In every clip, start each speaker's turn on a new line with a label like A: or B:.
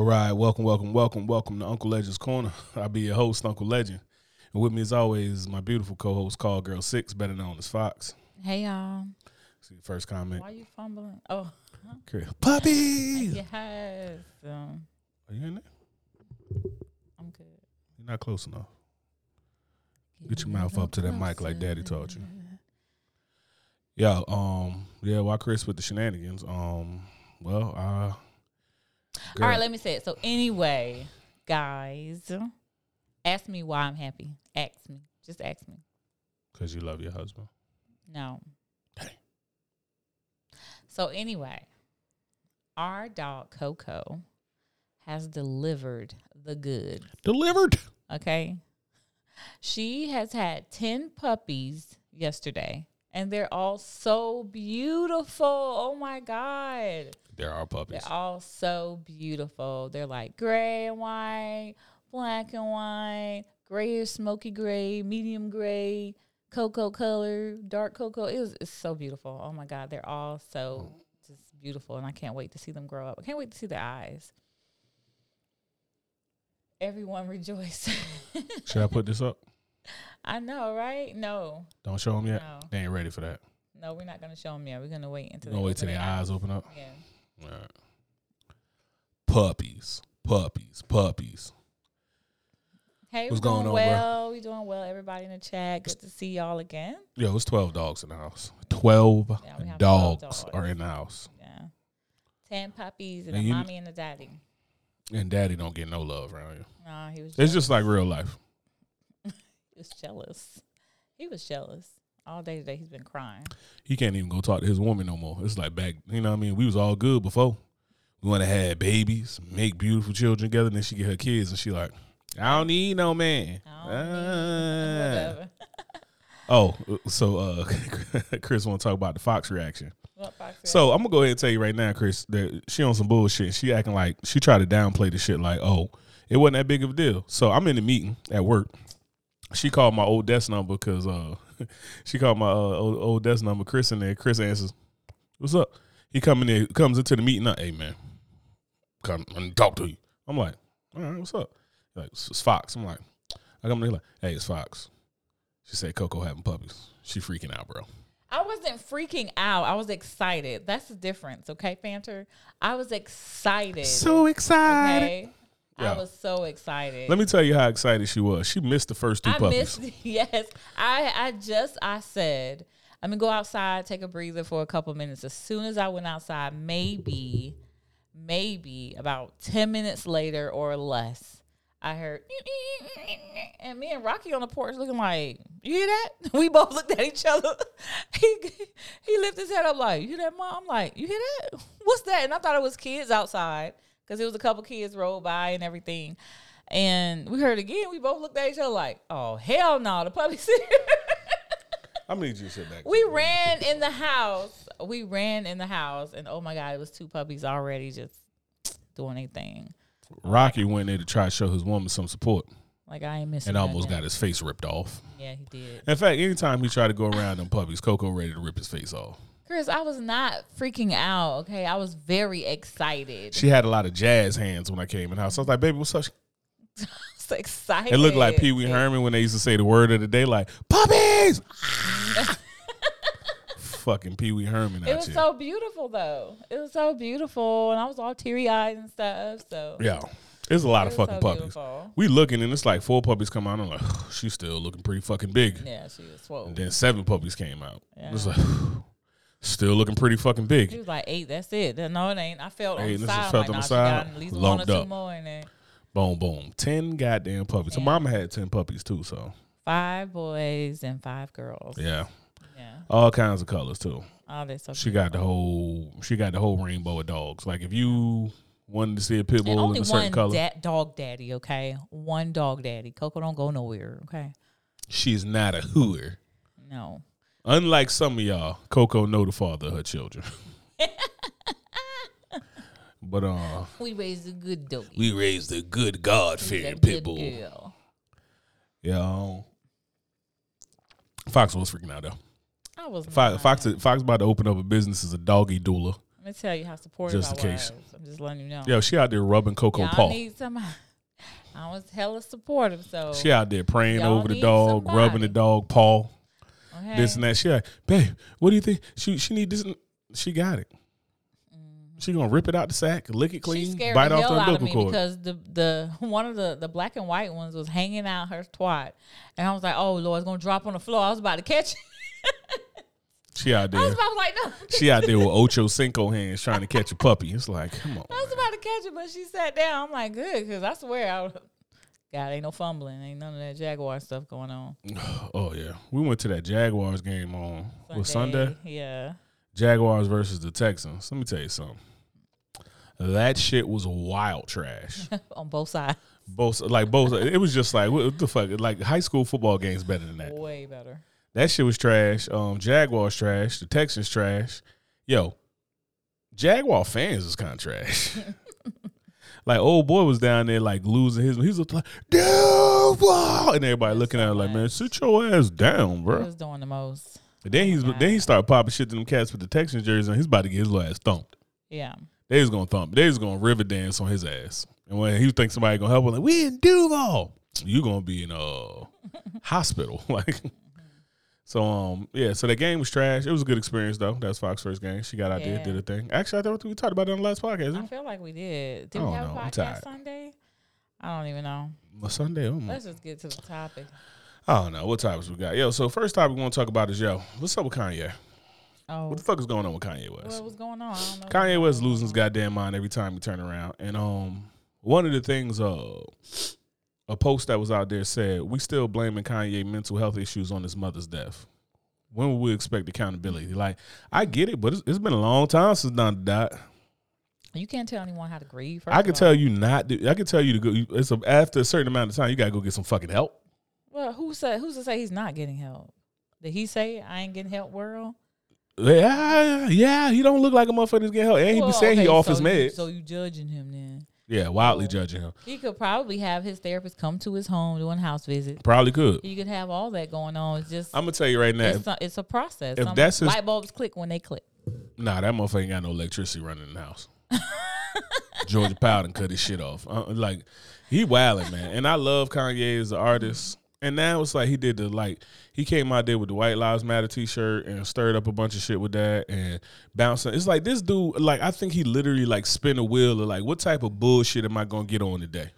A: All right, welcome, welcome, welcome, welcome to Uncle Legend's Corner. I'll be your host, Uncle Legend. And with me, as always, is my beautiful co host, Call Girl Six, better known as Fox.
B: Hey y'all.
A: See the first comment.
B: Why are you fumbling? Oh,
A: Chris, Puppies!
B: yes. Um,
A: Are you in there?
B: I'm good.
A: You're not close enough. Get your mouth up to that mic like Daddy taught you. Yeah, um, yeah, why Chris with the shenanigans? Um, well, uh,
B: All right, let me say it. So anyway, guys, ask me why I'm happy. Ask me. Just ask me.
A: Because you love your husband.
B: No.
A: Dang.
B: So anyway, our dog Coco has delivered the good.
A: Delivered.
B: Okay. She has had 10 puppies yesterday, and they're all so beautiful. Oh my God.
A: There are puppies.
B: They're all so beautiful. They're like gray and white, black and white, grayish, smoky gray, medium gray, cocoa color, dark cocoa. It was, it's so beautiful. Oh my God. They're all so just beautiful, and I can't wait to see them grow up. I can't wait to see their eyes. Everyone rejoice.
A: Should I put this up?
B: I know, right? No,
A: Don't show them yet.
B: no,
A: They ain't ready for that.
B: no. We're not gonna show them yet. We're gonna wait until
A: We're gonna
B: they
A: wait till their eyes open up.
B: Yeah.
A: All right. Puppies, puppies, puppies.
B: Hey,
A: What's going on, bro?
B: well. We doing well. Everybody in the chat. Good to see y'all again.
A: Yo, it's twelve dogs in the house. Twelve
B: Yeah, have 12
A: dogs,
B: dogs.
A: are in the house,
B: Yeah. Ten puppies and
A: And
B: a
A: you-
B: mommy and a daddy.
A: and Daddy don't get no love around here.
B: Nah, he was.
A: It's just like real life.
B: He was jealous. He was jealous all day today. He's been crying.
A: He can't even go talk to his woman no more. It's like back, you know what I mean? We was all good before. We want to have babies, make beautiful children together. And then she get her kids, and she like, I don't need no man.
B: I don't need-
A: Ah. Oh, so uh, Chris want to talk about the Fox reaction.
B: What box is
A: So I'm gonna go ahead and tell you right now, Chris, that she on some bullshit. She acting like she tried to downplay the shit, like, oh, it wasn't that big of a deal. So I'm in the meeting at work. She called my old desk number because uh, she called my uh, old, old desk number. Chris in there. Chris answers, "What's up?" He come in there, comes into the meeting. Hey man, come and talk to you. I'm like, all right, what's up? Like it's Fox. I'm like, I come in there like, hey, it's Fox. She said Coco having puppies. She freaking out, bro.
B: I wasn't freaking out. I was excited. That's the difference, okay, Fanter? I was excited.
A: So excited.
B: okay.
A: Yeah.
B: I was so excited.
A: Let me tell you how excited she was. She missed the first two
B: I
A: puppies.
B: missed. Yes, I. I just. I said. I'm gonna go outside, take a breather for a couple minutes. As soon as I went outside, maybe, maybe about ten minutes later or less, I heard, and me and Rocky on the porch looking like, you hear that? We both looked at each other. he he lifted his head up like, you hear that, mom? I'm like, you hear that? What's that? And I thought it was kids outside because it was a couple kids rolled by and everything. And we heard again. We both looked at each other like, "Oh hell no, the here."
A: I'm gonna need you to sit back.
B: we ran in the house. We ran in the house, and oh my god, it was two puppies already just doing their thing.
A: Rocky went there to try to show his woman some support
B: Like I ain't missing.
A: and almost got his face ripped off.
B: Yeah, he did.
A: In fact, anytime he tried to go around them puppies, Coco ready to rip his face off.
B: Chris, I was not freaking out. Okay, I was very excited.
A: She had a lot of jazz hands when I came in the house. I was like, baby, what's up?
B: I was excited.
A: It looked like Pee Wee Herman when they used to say the word of the day, like, puppies! Fucking Pee Wee Herman
B: It was
A: here.
B: so beautiful though. It was so beautiful, and I was all teary eyed and stuff. So
A: yeah. There's a lot
B: it
A: of fucking
B: so
A: puppies.
B: beautiful.
A: We looking and it's like four puppies come out. I'm like, she's still looking pretty fucking big.
B: Yeah, she was swole.
A: And then seven puppies came out. It's
B: Yeah.
A: like, still looking pretty fucking big.
B: She was like eight. That's it. No, it ain't. I felt
A: Eight,
B: on the side.
A: felt
B: like,
A: on
B: nah,
A: the
B: she
A: side,
B: at least one
A: lumped
B: or two
A: up.
B: more in there.
A: Boom, boom. Ten goddamn puppies. Her
B: Yeah.
A: mama had ten puppies too, so
B: Five boys and five girls.
A: yeah.
B: Yeah.
A: All kinds of colors too.
B: All this. So
A: She got the whole she got the whole rainbow of dogs. Like if you wanted to see a pit
B: and
A: bull
B: only
A: in a certain
B: one
A: color,
B: da- dog daddy. Okay, one dog daddy. Coco don't go nowhere. Okay.
A: she's not a hooer.
B: No.
A: Unlike some of y'all, Coco know the father of her children. but uh
B: We raised a good doggy.
A: we raised a good God fearing pit bull.
B: girl.
A: Yeah. um, Fox was freaking out though.
B: I was
A: Fox. Fox, Fox about to open up a business as a doggy doula.
B: Let me tell you how supportive
A: Just
B: I
A: in case.
B: was. I'm just letting you know.
A: Yo, she out there rubbing Coco
B: Y'all
A: Paw.
B: need somebody. I was hella supportive, so
A: She out there praying over the dog, rubbing the dog paw,
B: okay.
A: this and that. She like, babe, what do you think? She she need this. She got it. She gonna rip it out the sack, lick it
B: Mm-hmm.
A: clean, bite
B: the
A: off the
B: out of
A: cord.
B: because the the one of the the black and white ones was hanging out her twat, and I was like, "Oh Lord, it's gonna drop on the floor." I was about to catch it.
A: She out there.
B: I was, about, like, "No."
A: She out there with Ocho Cinco hands trying to catch a puppy. It's like, come on.
B: I was
A: man.
B: about to catch it, but she sat down. I'm like, "Good," because I swear, I would, God, ain't no fumbling, ain't none of that Jaguar stuff going on.
A: Oh yeah, we went to that Jaguars game on was Sunday.
B: yeah.
A: Jaguars versus the Texans. Let me tell you something. That shit was wild trash.
B: on both sides,
A: both like both. It was just like what the fuck. Like high school football games better than that.
B: way better.
A: That shit was trash. Um, Jaguars trash. The Texans trash. Yo, Jaguar fans is kind of trash. like old boy was down there like losing his. He was like, Duval, and everybody looking at him like, man, sit your ass down, bro.
B: He was doing the most.
A: And then he's then he started popping shit to them cats with the Texans jerseys, and he's about to get his little ass thumped.
B: Yeah.
A: They was gonna thump. They was gonna river dance on his ass. And when he think somebody gonna help him, like we in Duval, you gonna be in a hospital. like, so um yeah. So that game was trash. It was a good experience though. That's Fox first game. She got out there, did a thing. Actually, I thought we talked about it on the last podcast.
B: I feel like we did. Did
A: I
B: we have
A: know.
B: a podcast. Sunday? I don't even know.
A: we? A Sunday. Oh.
B: Let's just get to the topic.
A: I don't know what topics we got. Yo, so first topic we want to talk about is yo. What's up with Kanye?
B: Oh,
A: What the fuck is going on with Kanye West?
B: what was going on? I don't know.
A: Kanye West losing his goddamn mind every time he turn around. And um, one of the things, uh, a post that was out there said, "We still blaming Kanye mental health issues on his mother's death. When will we expect accountability? Like, I get it, but it's, it's been a long time since Don died.
B: You can't tell anyone how to grieve.
A: I can tell you not. To, I can tell you to go. It's a, after a certain amount of time, you gotta go get some fucking help.
B: Well, who said? Who's to say he's not getting help? Did he say I ain't getting help? World.
A: Yeah, yeah, he don't look like a motherfucker that's getting help, and he be
B: Well,
A: saying he off
B: so
A: his meds.
B: So you judging him then?
A: Yeah, wildly judging him.
B: He could probably have his therapist come to his home doing house visits.
A: Probably could.
B: You could have all that going on. It's just
A: I'm gonna tell you right now.
B: it's, a, it's a process.
A: if
B: Some
A: that's his-
B: light bulbs click when they click.
A: Nah, that motherfucker ain't got no electricity running in the house. Georgia Power cut his shit off. Uh, like he wilding, man. And I love Kanye as an artist. And now it's like he did the like he came out there with the White Lives Matter T-shirt and stirred up a bunch of shit with that and bouncing. It's like this dude, like I think he literally like spin a wheel of like what type of bullshit am I gonna get on today?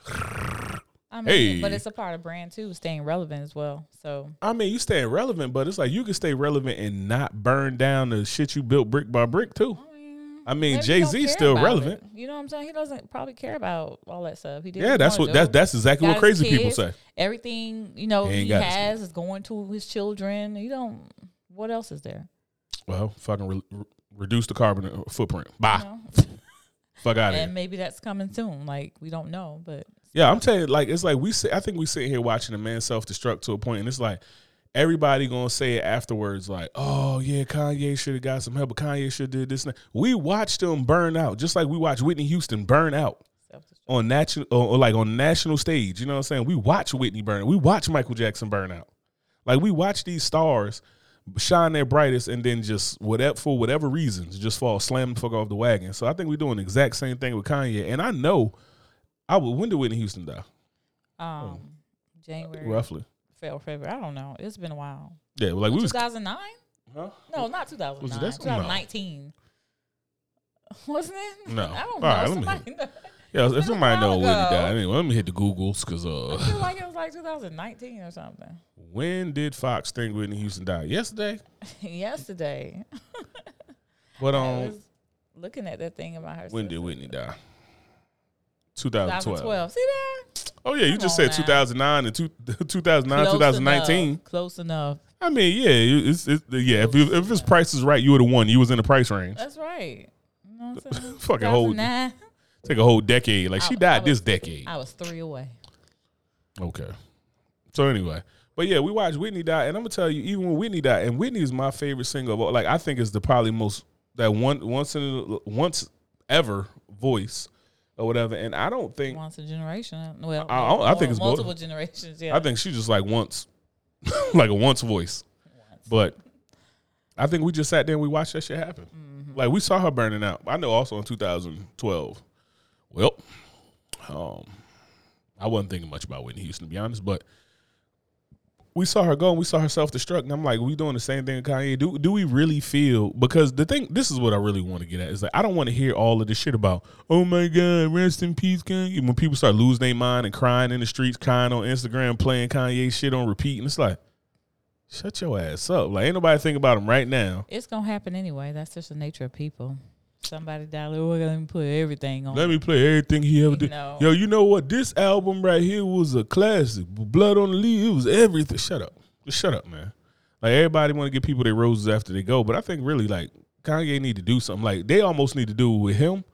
B: I mean,
A: Hey.
B: but it's a part of brand too, staying relevant as well. So
A: I mean, you staying relevant, but it's like you can stay relevant and not burn down the shit you built brick by brick too.
B: Mean,
A: I mean, Jay Z's still relevant.
B: it. You know what I'm saying? He doesn't probably care about all that stuff. He did.
A: Yeah, that's what that's that's exactly
B: Got
A: what crazy people say.
B: Everything you know
A: He
B: he,
A: ain't got his-
B: has is going to his children. You don't. What else is there?
A: Well, fucking re- re- reduce the carbon uh, footprint. Bye.
B: You know?
A: Fuck out of
B: and
A: here.
B: maybe that's coming soon. Like we don't know, but
A: Yeah, I'm telling you, like it's like we sit. I think we sit here watching a man self destruct to a point, and it's like everybody gonna say it afterwards, like, "Oh yeah, Kanye should have got some help, but Kanye should have did this." And that. We watched him burn out, just like we watched Whitney Houston burn out on national, or, or like on national stage. You know what I'm saying? We watch Whitney burn. We watch Michael Jackson burn out. Like we watch these stars shine their brightest, and then just whatever for whatever reasons, just fall slam the fuck off the wagon. So I think we're doing the exact same thing with Kanye. And I know, I would. When did Whitney Houston die?
B: Um, January,
A: Roughly.
B: February, February. I don't know. It's been a while.
A: Yeah, like we was.
B: 2009?
A: Huh?
B: No, not 2009.
A: Was it that- no.
B: 2019. Wasn't it?
A: No.
B: I don't
A: All
B: know.
A: right, let me-
B: Somebody know.
A: Yeah, if somebody know when he
B: ago.
A: died, anyway, let me hit the Googles because
B: I
A: uh,
B: feel like it was like 2019 or something.
A: when did Fox think Whitney Houston died? Yesterday.
B: Yesterday,
A: But
B: I
A: um,
B: was looking at that thing about her.
A: when did. Whitney die? 2012.
B: 2012. See that?
A: Oh yeah, you
B: Come
A: just said
B: now.
A: 2009 and two, 2009,
B: Close
A: 2019.
B: enough. Close enough.
A: I mean, yeah, it's, it's yeah. If you, if his price is right, you would have won. You was in the price range.
B: That's right. You know what I'm saying?
A: Fucking hold-
B: 2009,
A: Take a whole decade. Like she died
B: I
A: this decade.
B: I was three away.
A: Okay. So anyway, but yeah, we watched Whitney die, and I'm gonna tell you, even when Whitney died, and Whitney is my favorite singer of all. Like I think it's the probably most that one once in a, once ever voice or whatever. And I don't think
B: Once a generation. Well,
A: I- I- I think it's both.
B: multiple generations. Yeah.
A: I think she just like once, like a once voice. But I think we just sat there and we watched that shit happen.
B: Mm-hmm.
A: Like we saw her burning out. I know also in 2012. Well, um, I wasn't thinking much about Whitney Houston to be honest, but we saw her go and we saw her self destruct, and I'm like, we doing the same thing Kanye. Do do we really feel? Because the thing, this is what I really want to get at is like, I don't want to hear all of this shit about, oh my god, rest in peace, Kanye. When people start losing their mind and crying in the streets, crying on Instagram, playing Kanye shit on repeat, and it's like, shut your ass up. Like, ain't nobody think about him right now.
B: It's gonna happen anyway. That's just the nature of people. Somebody died. Like, we're gonna put everything on.
A: Let me play everything he ever did.
B: No.
A: Yo, you know what? This album right here was a classic. Blood on the Leaves. it was everything. Shut up. Just shut up, man. Like everybody want to give people their roses after they go, but I think really like Kanye need to do something. Like they almost need to do with him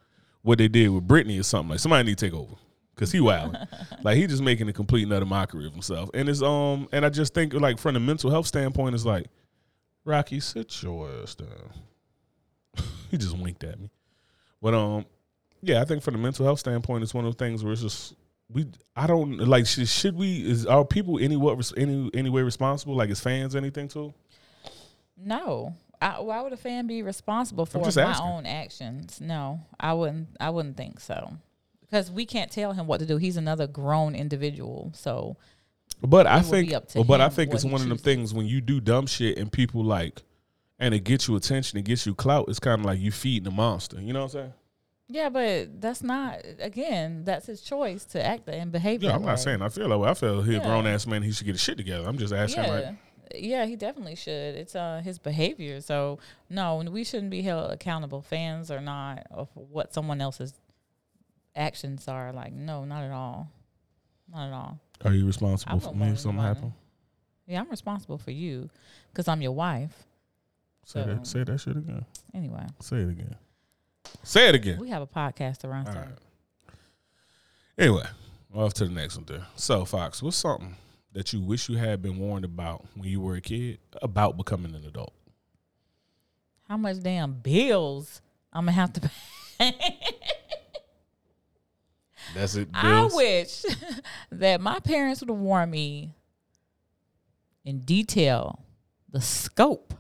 A: what they did with Britney or something. Like somebody need to take over because he wild. like he just making a complete and utter mockery of himself. And it's um and I just think like from the mental health standpoint, it's like Rocky, sit your ass down. he just winked at me. But um, yeah, I think from the mental health standpoint, it's one of the things where it's just we. I don't like. Should, should we? Is are people any what any any way responsible? Like as fans, anything too?
B: No. I, why would a fan be responsible for my
A: asking.
B: own actions? No, I wouldn't. I wouldn't think so, because we can't tell him what to do. He's another grown individual, so
A: But I think,
B: be up to
A: but I think it's one of them things when you do dumb shit and people like, and it gets you attention, it gets you clout. It's kind of like you feeding the monster. You know what I'm saying?
B: yeah. But that's not. Again, that's his choice to act and behave.
A: Yeah, I'm not
B: way.
A: saying I feel that way. I feel he a grown ass man. He should get his shit together. I'm just asking.
B: Yeah.
A: Like,
B: Yeah, he definitely should. It's uh his behavior. So no, we shouldn't be held accountable. Fans are not of what someone else's actions are. Like no, not at all, not at all.
A: are you responsible for me if something happen?
B: Yeah, I'm responsible for you because I'm your wife.
A: Say that. Say that shit again.
B: Anyway,
A: Say it again. Say it again.
B: we have a podcast around.
A: All
B: so.
A: Anyway, off to the next one there. So, Fox, what's something that you wish you had been warned about when you were a kid about becoming an adult?
B: How much damn bills I'm gonna have to pay?
A: That's it.
B: I wish that my parents would have warned me in detail the scope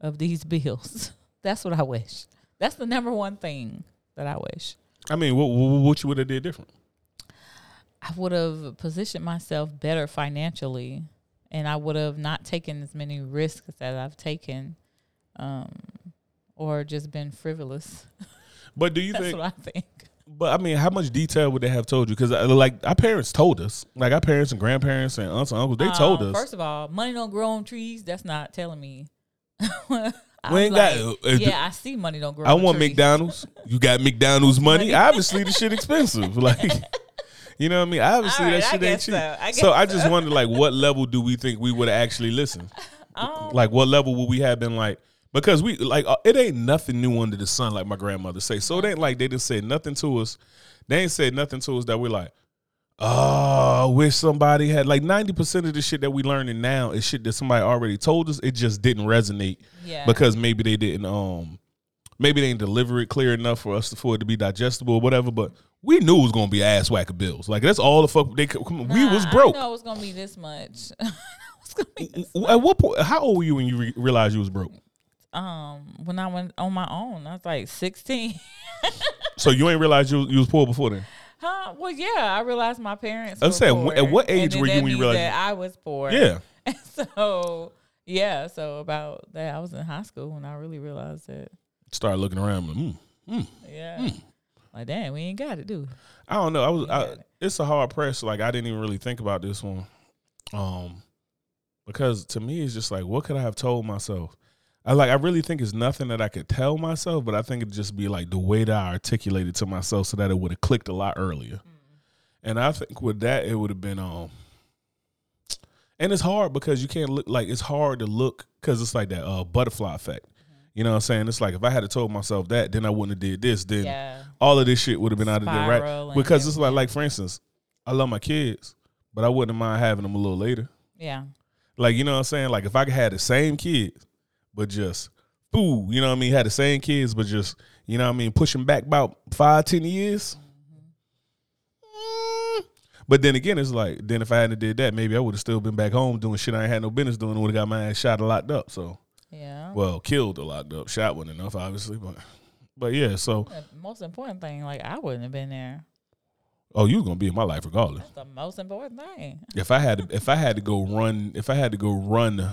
B: of these bills. That's what I wish. That's the number one thing that I wish.
A: I mean, what, what, what you would have did different?
B: I would have positioned myself better financially and I would have not taken as many risks that I've taken um, or just been frivolous.
A: But do you
B: That's
A: think?
B: what I think.
A: But I mean, how much detail would they have told you? Because like our parents told us, like our parents and grandparents and aunts and uncles, they told
B: Um,
A: us.
B: First of all, money don't grow on trees. That's not telling me. I
A: We ain't got-
B: like,
A: uh,
B: yeah, I see money don't grow.
A: I want
B: trees.
A: McDonald's. You got McDonald's money. Obviously, the shit expensive. Like, you know what I mean? Obviously,
B: right,
A: that shit ain't cheap.
B: so. I
A: So I just wonder, like, what level do we think we would have actually listened?
B: Um,
A: Like, what level would we have been like? Because we like uh, it ain't nothing new under the sun, like my grandmother say. So it ain't like they didn't say nothing to us. They ain't said nothing to us that we're like, oh, I wish somebody had like ninety percent of the shit that we learning now is shit that somebody already told us. It just didn't resonate
B: yeah,
A: because maybe they didn't um maybe they didn't deliver it clear enough for us to, for it to be digestible or whatever. But we knew it was gonna be ass whack of bills. Like that's all the fuck they could- come on, we was broke.
B: didn't know it was gonna be this much. it was gonna be this.
A: At what point? How old were you when you re- realized you was broke?
B: Um, when I went on my own, I was like sixteen.
A: So you ain't realized you, you was poor before then.
B: Huh? Well, yeah, I realized my parents.
A: I'm saying,
B: poor,
A: at what age were you when you realized
B: that I was poor?
A: Yeah.
B: so yeah, so about that, I was in high school when I really realized it.
A: Started looking around. Like, mm, mm.
B: Yeah, like damn, we ain't got it, do? we?
A: I don't know. I was. I,
B: it.
A: it's a hard press. Like I didn't even really think about this one, um, because to me it's just like, what could I have told myself? I like. I really think it's nothing that I could tell myself, but I think it'd just be like the way that I articulated to myself, so that it would have clicked a lot earlier. And I think with that, it would have been um. And it's hard because you can't look like it's hard to look because it's like that uh, butterfly effect. You know what I'm saying? It's like if I had to told myself that, then I wouldn't have did this. Then
B: Yeah,
A: all of this shit would have been out of there, right? Because it's like, like for instance, I love my kids, but I wouldn't mind having them a little later.
B: yeah,
A: Like you know what I'm saying? Like if I had the same kids, but just boo, you know what I mean? Had the same kids, but just you know what I mean, pushing back about five, ten years. Mm. But then again, it's like then if I hadn't did that, maybe I would have still been back home doing shit I ain't had no business doing. And Would have got my ass shot and locked up. So
B: yeah. Yeah.
A: Well, killed or locked up. Shot wasn't enough, obviously, but but yeah. So
B: The most important thing, like I wouldn't have been there.
A: oh, you gonna be in my life regardless.
B: That's the most important thing.
A: If I had to, if I had to go run, if I had to go run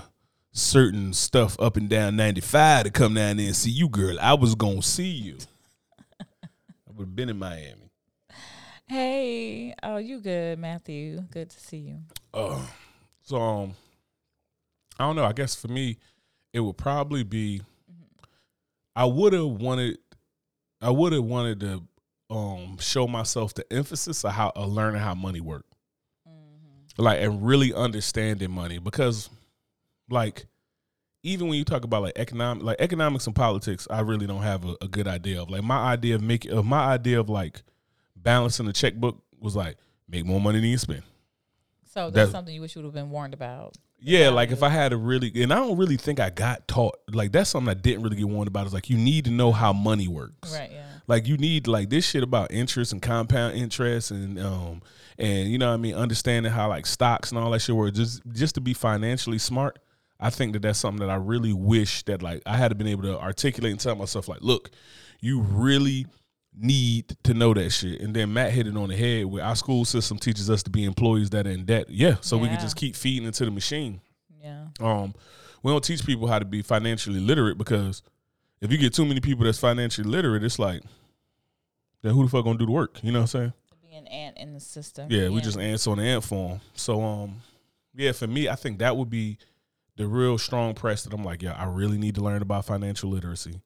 A: certain stuff up and down ninety five to come down there and see you, girl, I was gonna see you. I would have been in Miami.
B: Hey, oh, you good, Matthew? Good to see you.
A: Uh, so um, I don't know. I guess for me, it would probably be. I would have wanted. I would have wanted to um show myself the emphasis of how of learning how money work, like and really understanding money because, like, even when you talk about like economic, like economics and politics, I really don't have a, a good idea of. Like my idea of making, of my idea of like balancing the checkbook was like make more money than you spend.
B: So that's
A: That-
B: something you wish you would have been warned about.
A: Yeah, like if I had a really, and I don't really think I got taught. Like that's something I didn't really get warned about. Is like you need to know how money works.
B: Right. Yeah.
A: Like you need like this shit about interest and compound interest and um and you know what I mean understanding how like stocks and all that shit work just just to be financially smart. I think that that's something that I really wish that like I had been able to articulate and tell myself like, look, you really need to know that shit. And then Matt hit it on the head where our school system teaches us to be employees that are in debt. Yeah, so we can just keep feeding into the machine.
B: Yeah.
A: Um, we don't teach people how to be financially literate because if you get too many people that's financially literate, it's like, then who the fuck gonna do the work? You know what I'm saying?
B: To be an ant in the system.
A: Yeah, we just ants on the ant form. So um, yeah, for me, I think that would be the real strong press that I'm like, yeah, I really need to learn about financial literacy.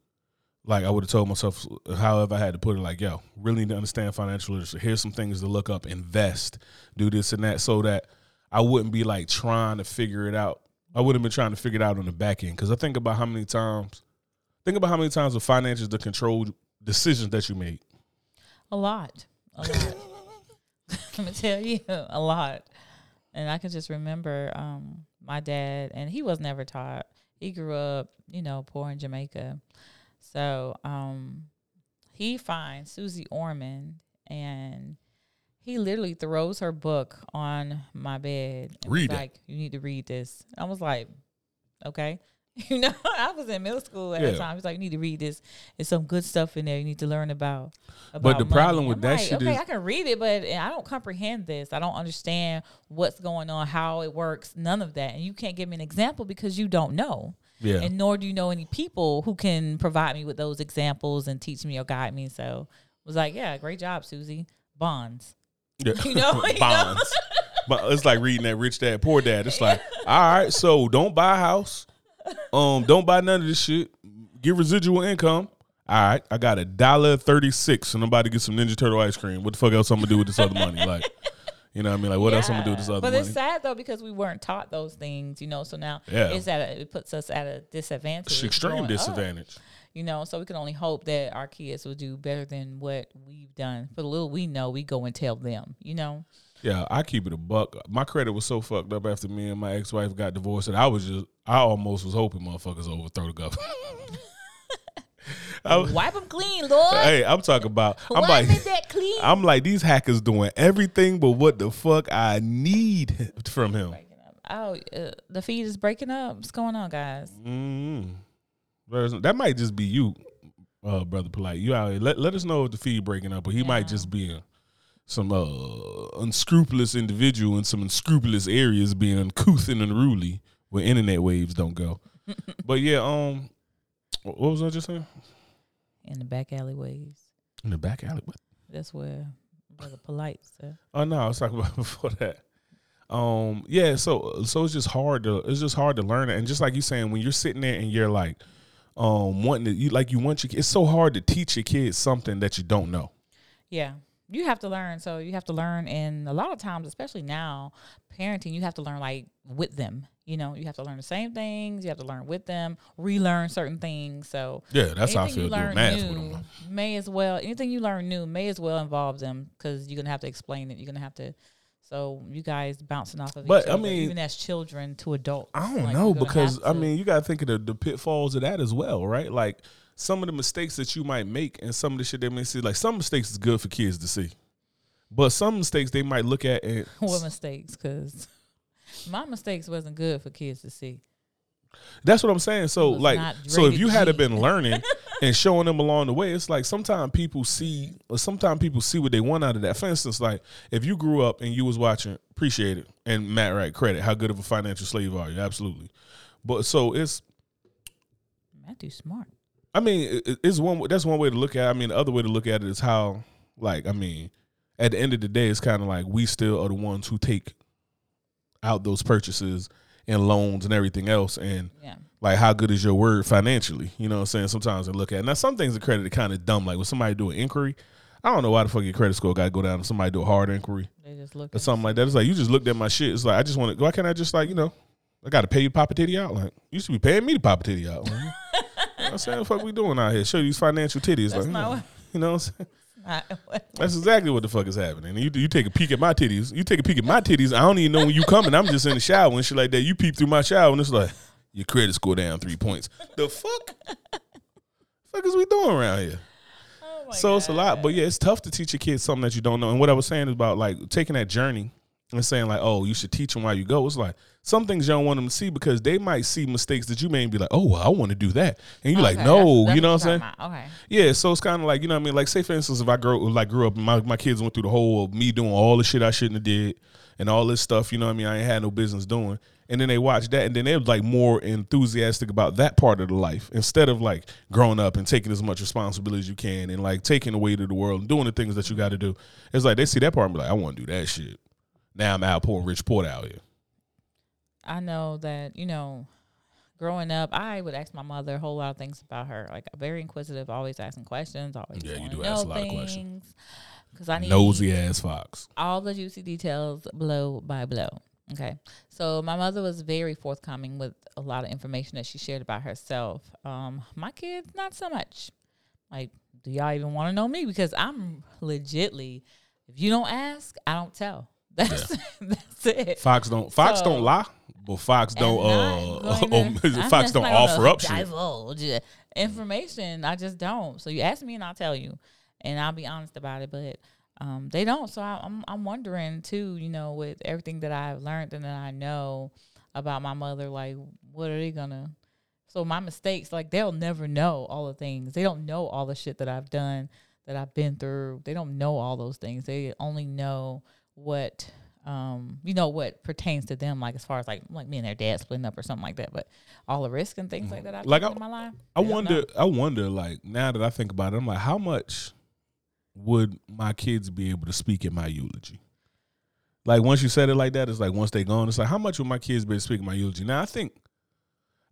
A: Like I would have told myself, however I had to put it, like, yo, really need to understand financial literacy. Here's some things to look up, invest, do this and that, so that I wouldn't be like trying to figure it out. I wouldn't been trying to figure it out on the back end because I think about how many times, think about how many times the finances the control decisions that you made.
B: A lot. A lot. Let me tell you, a lot. And I can just remember um, my dad, and he was never taught. He grew up, you know, poor in Jamaica. So um, he finds Suze Orman, and he literally throws her book on my bed. And
A: Read it.
B: like, you need to read this. I was like, okay. You know, I was in middle school at the
A: Yeah.
B: time. He's like, you need to read this. There's some good stuff in there you need to learn about.
A: But the
B: money."
A: problem with
B: I'm
A: that
B: like,
A: shit
B: okay,
A: is-
B: I can read it, but I don't comprehend this. I don't understand what's going on, how it works, none of that. And you can't give me an example because you don't know.
A: Yeah.
B: And nor do you know any people who can provide me with those examples and teach me or guide me. So I was like, yeah, great job, Suze. Bonds.
A: Yeah.
B: You know, you know?
A: bonds. But it's like reading that rich dad, poor dad. It's like, all right, so don't buy a house. Um, don't buy none of this shit. Get residual income. All right, I got a dollar thirty six, and I'm about to get some Ninja Turtle ice cream. What the fuck else I'm gonna do with this other money? Like, you know what I mean? Like, what else I'm gonna do with this other
B: But
A: money?
B: it's sad though because we weren't taught those things, you know. So now
A: Yeah.
B: it's at a, it puts us at a disadvantage.
A: It's extreme
B: growing up.
A: disadvantage.
B: you know so we can only hope that our kids will do better than what we've done for the little we know we go and tell them you know
A: Yeah, I keep it a buck. My credit was so fucked up after me and my ex wife got divorced that I was just, I almost was hoping motherfuckers overthrow the government. Was-
B: wipe them clean lord
A: hey, I'm talking about. I'm
B: wipe
A: like,
B: that clean
A: I'm like these hackers doing everything but what the fuck I need from him.
B: Oh uh, the feed is breaking up what's going on guys
A: mm That might just be you, uh, brother polite. You out here. Let let us know if the feed breaking up, but he might just be a, some uh, unscrupulous individual in some unscrupulous areas, being uncouth and unruly where internet waves don't go. but yeah, um, what was I just saying?
B: in the back alleyways
A: In the back alley. What?
B: that's where brother polite stuff
A: Oh no, I was talking about before that. Um, yeah, so so it's just hard to it's just hard to learn it, and just like you saying, when you're sitting there and you're like, um, wanting to you like you want your it's so hard to teach your kids something that you don't know.
B: yeah you have to learn. So you have to learn and a lot of times especially now parenting you have to learn like with them you know? You have to learn the same things you have to learn with them relearn certain things. So
A: Yeah, that's how I feel
B: you
A: doing
B: learn
A: math with
B: new
A: them.
B: may as well anything you learn new may as well involve them because you're gonna have to explain it. You're gonna have to so you guys bouncing off of
A: But,
B: each
A: I
B: other,
A: mean,
B: even as children to adults
A: I don't
B: like,
A: know because I mean you gotta think of the, the pitfalls of that as well, right? Like some of the mistakes that you might make and some of the shit they may see, like some mistakes is good for kids to see. But some mistakes they might look at and
B: what mistakes because my mistakes wasn't good for kids to see
A: That's what I'm saying. So like, so if you had
B: G.
A: been learning and showing them along the way, it's like sometimes people see, or sometimes people see what they want out of that. For instance, like if you grew up and you was watching, appreciate it, and Matt right credit, how good of a financial slave are you? Absolutely. But so it's,
B: Matthew smart.
A: I mean, it's one. That's one way to look at. it. I mean, the other way to look at it is how, like, I mean, at the end of the day, it's kind of like we still are the ones who take out those purchases and loans and everything else, and
B: Yeah.
A: like how good is your word financially? You know what I'm saying? Sometimes I look at it. now some things the credit are kind of dumb. Like when somebody do an inquiry, I don't know why the fuck your credit score got to go down if somebody do a hard inquiry
B: They just look
A: or something like that. It's like you just looked at my shit. It's like I just want to. Why can't I just like you know? I got to pay you Papa Titty out. Like you should be paying me to Papa Titty out. Like, you know what I'm saying? What the fuck we doing out here? Show you these financial titties.
B: That's
A: like,
B: not
A: you know,
B: what-
A: you know what I'm saying?
B: not what-
A: That's exactly what the fuck is happening. You you take a peek at my titties. You take a peek at my titties. I don't even know when you coming. I'm just in the shower and shit like that. You peep through my shower and it's like your credit score down three points. The fuck? fuck is we doing around here?
B: Oh my
A: so it's a lot, but yeah, it's tough to teach your kids something that you don't know. And what I was saying is about like taking that journey and saying like, oh, you should teach them while you go. It's like some things you don't want them to see because they might see mistakes that you may be like, oh, well, I want to do that, and you're like, no,
B: that's- that's
A: you know what I'm saying?
B: about. Okay.
A: Yeah, so it's kind of like you know what I mean. Like say for instance, if I grow like grew up, my my kids went through the whole of me doing all the shit I shouldn't have did, and all this stuff. You know what I mean? I ain't had no business doing. And then they watch that, and then they're like more enthusiastic about that part of the life instead of like growing up and taking as much responsibility as you can, and like taking the weight of the world and doing the things that you got to do. It's like they see that part and be like, I want to do that shit. Now I'm out pouring rich port out here.
B: I know that you know, growing up, I would ask my mother a whole lot of things about her. Like very inquisitive, always asking questions, always
A: Yeah, you do ask a lot of questions.
B: Because I need
A: Nosy ass fox.
B: all the juicy details, blow by blow. Okay, so my mother was very forthcoming with a lot of information that she shared about herself. Um, my kids, not so much. Like, do y'all even want to know me? Because I'm legitly, if you don't ask, I don't tell. That's that's it.
A: Fox don't Fox
B: So-
A: don't lie, but Fox don't uh,
B: to-
A: um, Fox don't offer up shit.
B: information. I just don't. So you ask me and I'll tell you, and I'll be honest about it. But um, they don't. So I, I'm I'm wondering too. You know, with everything that I've learned and that I know about my mother, like what are they gonna? So my mistakes, like they'll never know all the things. They don't know all the shit that I've done, that I've been through. They don't know all those things. They only know what um you know what pertains to them like as far as like like me and their dad splitting up or something like that but all the risk and things like that I've
A: Like, I-
B: in my life
A: I wonder. I wonder. Like now that I think about it, I'm like, how much would my kids be able to speak in my eulogy? Like once you said it like that, it's like once they gone, it's like how much would my kids be able to speak in my eulogy? Now I think,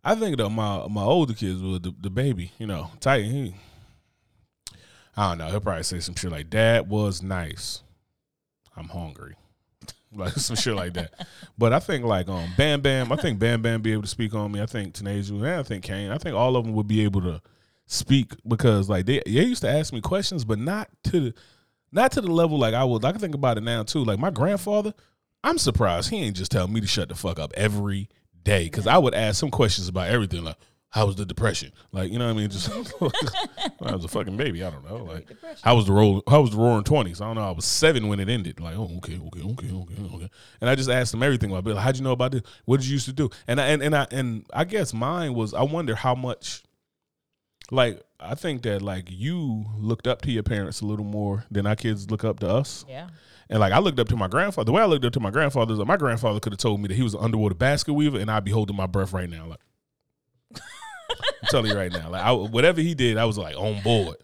A: I think that my my older kids would the, the baby, you know, Titan. He, I don't know. He'll probably say some shit like, "Dad was nice. I'm hungry." like some shit like that. But I think like um Bam Bam, I think Bam Bam be able to speak on me. I think Tanasia, and I think Kane. I think all of them would be able to speak because like they they used to ask me questions, but not to the not to the level like I would. I can think about it now too. Like my grandfather, I'm surprised he ain't just telling me to shut the fuck up every day because I would ask some questions about everything like. How was the depression? Like, you know what I mean? Just I was a fucking baby. I don't know. Like, how was the roll? How was the roaring twenties? I don't know. I was seven when it ended. Like, oh, okay, okay, okay, okay, okay. And I just asked them everything. I'd like, how'd you know about this? What did you used to do? And I, and and I and I guess mine was. I wonder how much. Like, I think that like you looked up to your parents a little more than our kids look up to us.
B: yeah
A: And like I looked up to my grandfather. The way I looked up to my grandfather is like my grandfather could have told me that he was an underwater basket weaver, and I'd be holding my breath right now. Like I'm telling you right now, like I, whatever he did, I was like on board.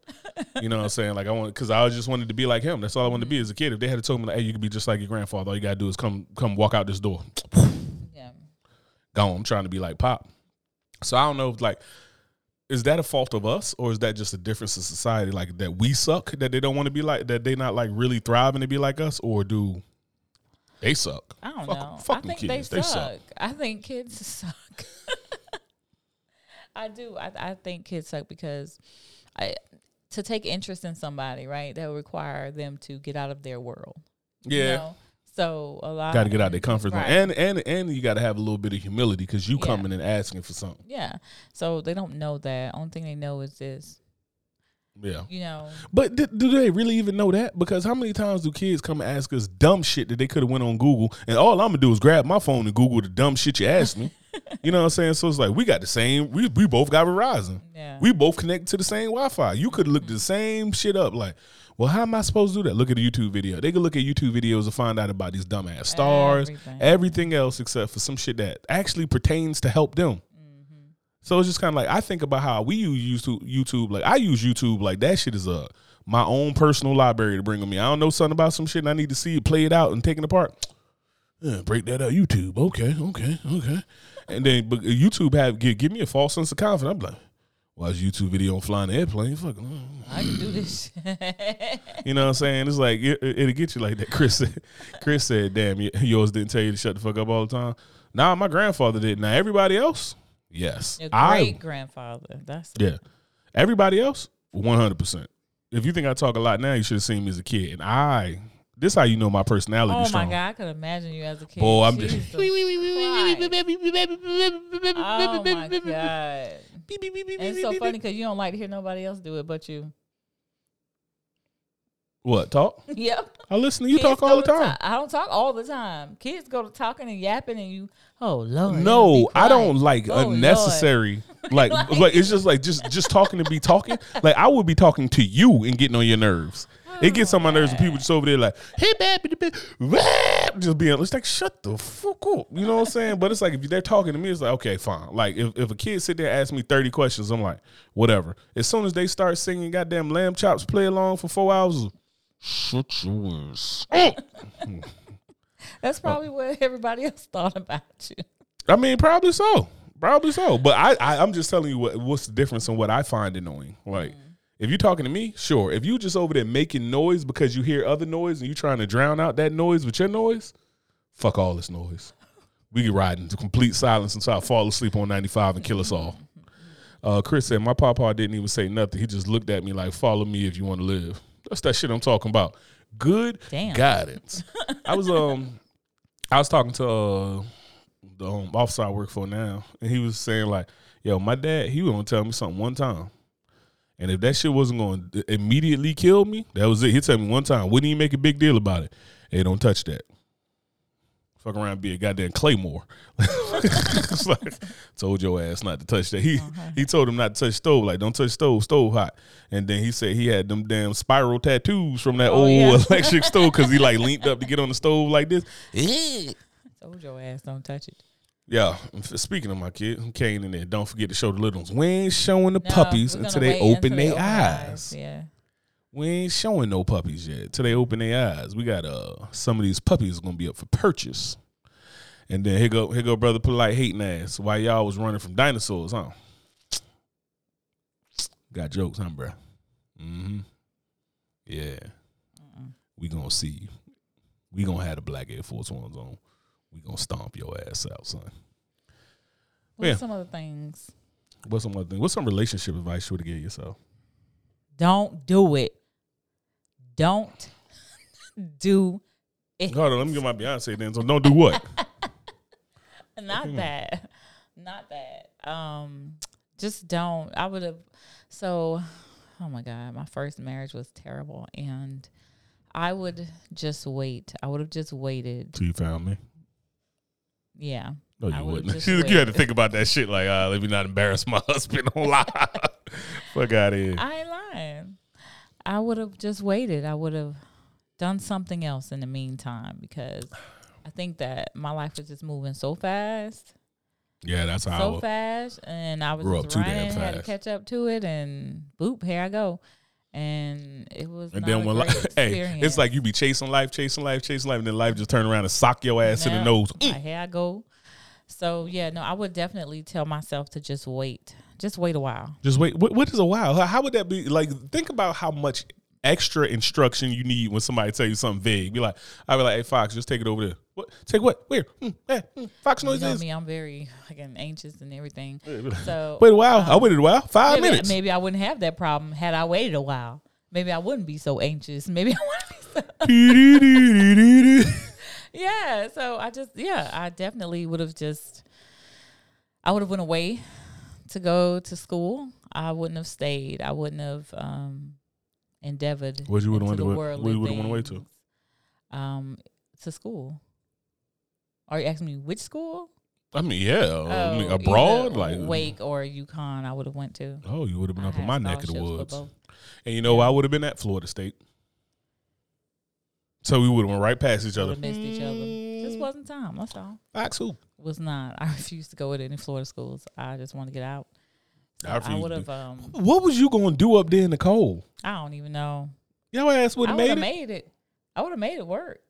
A: You know what I'm saying? Like I want because I just wanted to be like him. That's all I wanted to be as a kid. If they had told me like, hey, you could be just like your grandfather, all you gotta do is come come walk out this door.
B: yeah
A: Gone. I'm trying to be like Pop. So I don't know if like is that a fault of us or is that just a difference in society like that we suck that they don't want to be like that they not like really thriving to be like us or do they suck
B: I don't
A: Fuck-
B: know.
A: fuck
B: I think
A: kids.
B: they
A: They
B: suck.
A: suck.
B: I think kids suck. I do. I, I think kids suck because I to take interest in somebody, right? That would require them to get out of their world. you
A: yeah
B: know? So a lot
A: got to get out of their comfort zone
B: Right.
A: and and and you got to have a little bit of humility because you
B: Yeah.
A: coming and asking for something
B: Yeah. So they don't know that. Only thing they know is this.
A: yeah
B: You know.
A: but d- do they really even know that because how many times do kids come and ask us dumb shit that they could have went on google and all i'm gonna do is grab my phone and google the dumb shit you asked me You know what I'm saying? So it's like we got the same. We we both got Verizon.
B: Yeah.
A: We both connect to the same Wi-Fi. You could look the same shit up. Like, well, how am I supposed to do that? Look at a YouTube video. They could look at YouTube videos and find out about these dumbass stars,
B: Everything.
A: everything, else except for some shit that actually pertains to help them.
B: Mm-hmm.
A: So it's just kind of like I think about how we use YouTube. YouTube, like I use YouTube, like that shit is a my own personal library to bring with me. I don't know something about some shit and I need to see it play it out and taken apart. Yeah, break that out, YouTube. Okay, okay, okay. And then but YouTube have give, give me a false sense of confidence. I'm like, watch YouTube video on flying the airplane. Fuck,
B: I can do this.
A: you know what I'm saying? It's like it, it'll get you like that. Chris said, Chris said, "Damn, yours didn't tell you to shut the fuck up all the time." Nah, my grandfather did. Now everybody else, yes,
B: Your
A: I
B: great grandfather. That's
A: yeah. Everybody else, one hundred percent. If you think I talk a lot now, you should have seen me as a kid. And I, this how you know my personality.
B: Oh my god, I could imagine you as a kid.
A: Boy, I'm
B: Jesus
A: just.
B: Oh my god. And it's so funny because you don't like to hear nobody else do it but you.
A: What talk?
B: Yep.
A: I listen to you
B: Kids
A: talk all the time.
B: ta- I don't talk all the time. Kids go to talking and yapping and you, oh Lord.
A: No, I don't like
B: Oh,
A: unnecessary. Like, like, it's just like just just talking to be talking. Like I would be talking to you and getting on your nerves. It gets on my nerves when people just over there like, hey, baby, just being, it's like, shut the fuck up. You know what I'm saying? But it's like, if they're talking to me, it's like, okay, fine. Like, if, if a kid sit there and ask me 30 questions, I'm like, whatever. As soon as they start singing goddamn lamb chops, play along for four hours, shut your ass.
B: That's probably what everybody else thought about you.
A: I mean, probably so. Probably so. But I, I I'm just telling you what what's the difference in what I find annoying. Like if you're talking to me, sure. If you just over there making noise because you hear other noise and you trying to drown out that noise with your noise, fuck all this noise. We can ride into complete silence until I fall asleep on 95 and kill us all. Uh, Chris said, My papa didn't even say nothing. He just looked at me like, Follow me if you want to live. That's that shit I'm talking about. Good
B: Damn.
A: guidance. I was um I was talking to uh the um, officer I work for now, and he was saying like, "Yo, my dad, he was gonna tell me something one time, and if that shit wasn't going to immediately kill me, that was it. He'd tell me one time, wouldn't even make a big deal about it. Hey, don't touch that. Fuck around, be a goddamn claymore. It's like, told your ass not to touch that. He uh-huh. he told him not to touch stove. Like, don't touch stove. Stove hot. And then he said he had them damn spiral tattoos from that
B: Oh,
A: old
B: yeah.
A: electric stove because he like leaned up to get on the stove like this.
B: Told your ass don't touch it.
A: Yeah. Speaking of my kid, I'm Kane in there, don't forget to show the little ones. We ain't showing the
B: No,
A: puppies until they open their
B: they
A: eyes.
B: Yeah.
A: We ain't showing no puppies yet till they open their eyes. We got uh some of these puppies gonna be up for purchase. And then here go here go brother polite hating ass. Why y'all was running from dinosaurs, huh? Got jokes, huh, bro? Mm-hmm. Yeah. We gonna see you. We gonna have the black Air Force Ones on. We gonna stomp your ass out, son.
B: What are
A: Yeah.
B: some other things?
A: What's some other thing? What's some relationship advice you would give yourself?
B: Don't do it. Don't do it.
A: Hold on, let me get my Beyonce then. So don't do what?
B: Not that. Not that. Um, just don't. I would have. So, oh my god, my first marriage was terrible, and I would just wait. I would have just waited.
A: Till you found me.
B: Yeah.
A: No,
B: I
A: you
B: would've
A: wouldn't. you had to think about that shit. Like, uh, let me not embarrass my husband on live. Fuck out of here.
B: I ain't lying. I would have just waited. I would have done something else in the meantime because I think that my life was just moving so fast,
A: Yeah, that's how. I
B: so
A: was.
B: fast, and I was
A: Grew
B: just
A: up too damn
B: running, had to catch up to it, and boop, here I go. And it was
A: And then when life, hey, it's like you be chasing life, chasing life, chasing life, and then life just turn around and sock your ass in the nose. Mm.
B: like, here I go. So yeah, no, I would definitely tell myself to just wait, just wait a while.
A: Just wait. What, what is a while? How- How would that be? Like, think about how much extra instruction you need when somebody tell you something vague. Be like, I'd be like, hey, Fox, just take it over there. What? Take what? Where? Mm, eh, mm, Fox
B: You know
A: is.
B: me, I'm very again anxious and everything.
A: Like,
B: So
A: Wait a while. I
B: um,
A: waited a while. Five
B: maybe,
A: minutes.
B: maybe I wouldn't have that problem had I waited a while. Maybe I wouldn't be so anxious. Maybe I wouldn't be so Yeah. So I just yeah, I definitely would have just I would have went away to go to school. I wouldn't have stayed. I wouldn't have um endeavored
A: What you would've went
B: the
A: to-
B: worldly
A: you would've went away to?
B: Um to school. Are you asking me which school?
A: I mean, yeah, I mean,
B: Oh,
A: abroad, like
B: Wake or UConn, I would have went to.
A: Oh, you would have been
B: I
A: up in my neck of the woods, and you know I would have been at Florida State. So we would have went right past each other.
B: missed each other. Just wasn't time. That's all.
A: Fox who?
B: Was not. I refused to go to any Florida schools. I just want to get out. So
A: I
B: I, would have. Um,
A: What was you gonna do up there in the cold?
B: I don't even know.
A: Your ass would
B: I
A: have made it.
B: made it. I would have made it work.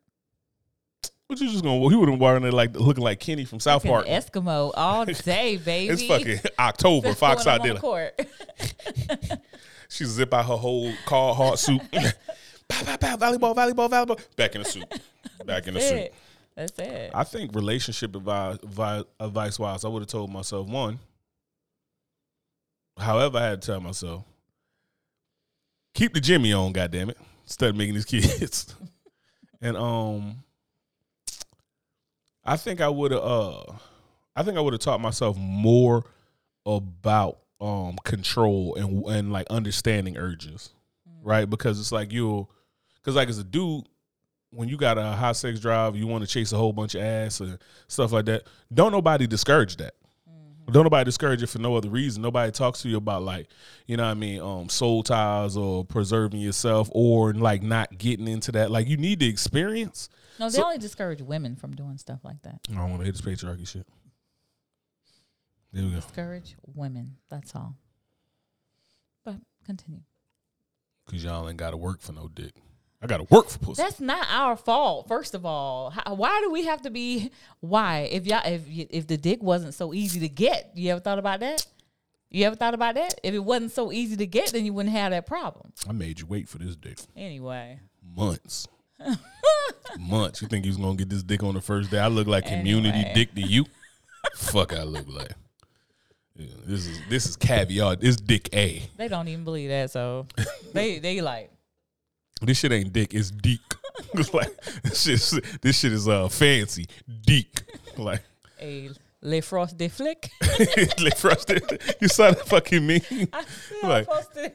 A: What you just gonna? He would have wearing it like looking like Kenny from South Park.
B: Eskimo all day, baby.
A: It's fucking October.
B: That's
A: Fox out there.
B: court.
A: She zip out her whole Carhartt suit. pow, pow, pow, volleyball, volleyball, volleyball. Back in the suit. Back in the suit.
B: it. That's it.
A: I think relationship advice, advice wise, I would have told myself one. However, I had to tell myself, keep the Jimmy on, goddamn it, instead of making these kids. and um, I think I would have. Uh, I think I would have taught myself more about um control and and like understanding urges, right? Because it's like you'll, because like as a dude, when you got a high sex drive, you want to chase a whole bunch of ass and stuff like that. Don't nobody discourage that. Don't nobody discourage you for no other reason. Nobody talks to you about like, you know what I mean, um, soul ties or preserving yourself or like not getting into that. Like you need the experience.
B: no, they
A: so-
B: only discourage women from doing stuff like that.
A: I don't want to hit this patriarchy shit. There we go.
B: Discourage women. That's all. But continue.
A: Cause y'all ain't gotta work for no dick. I gotta work for pussy.
B: That's not our fault. First of all, How, why do we have to be? Why if y'all if if the dick wasn't so easy to get, you ever thought about that? You ever thought about that? If it wasn't so easy to get, then you wouldn't have that problem.
A: I made you wait for this dick.
B: Anyway,
A: Months. Months. You think he was gonna get this dick on the first day? I look like community
B: Anyway.
A: dick to you. Fuck I look like. Yeah, this is this is caviar. This dick A.
B: they don't even believe that. So they they like
A: This shit ain't dick, it's deek. It's like this shit is, this shit is uh fancy. Deek. Like
B: a le frost de flick.
A: like frosted. You saw that fucking meme.
B: I
A: Like-
B: posted.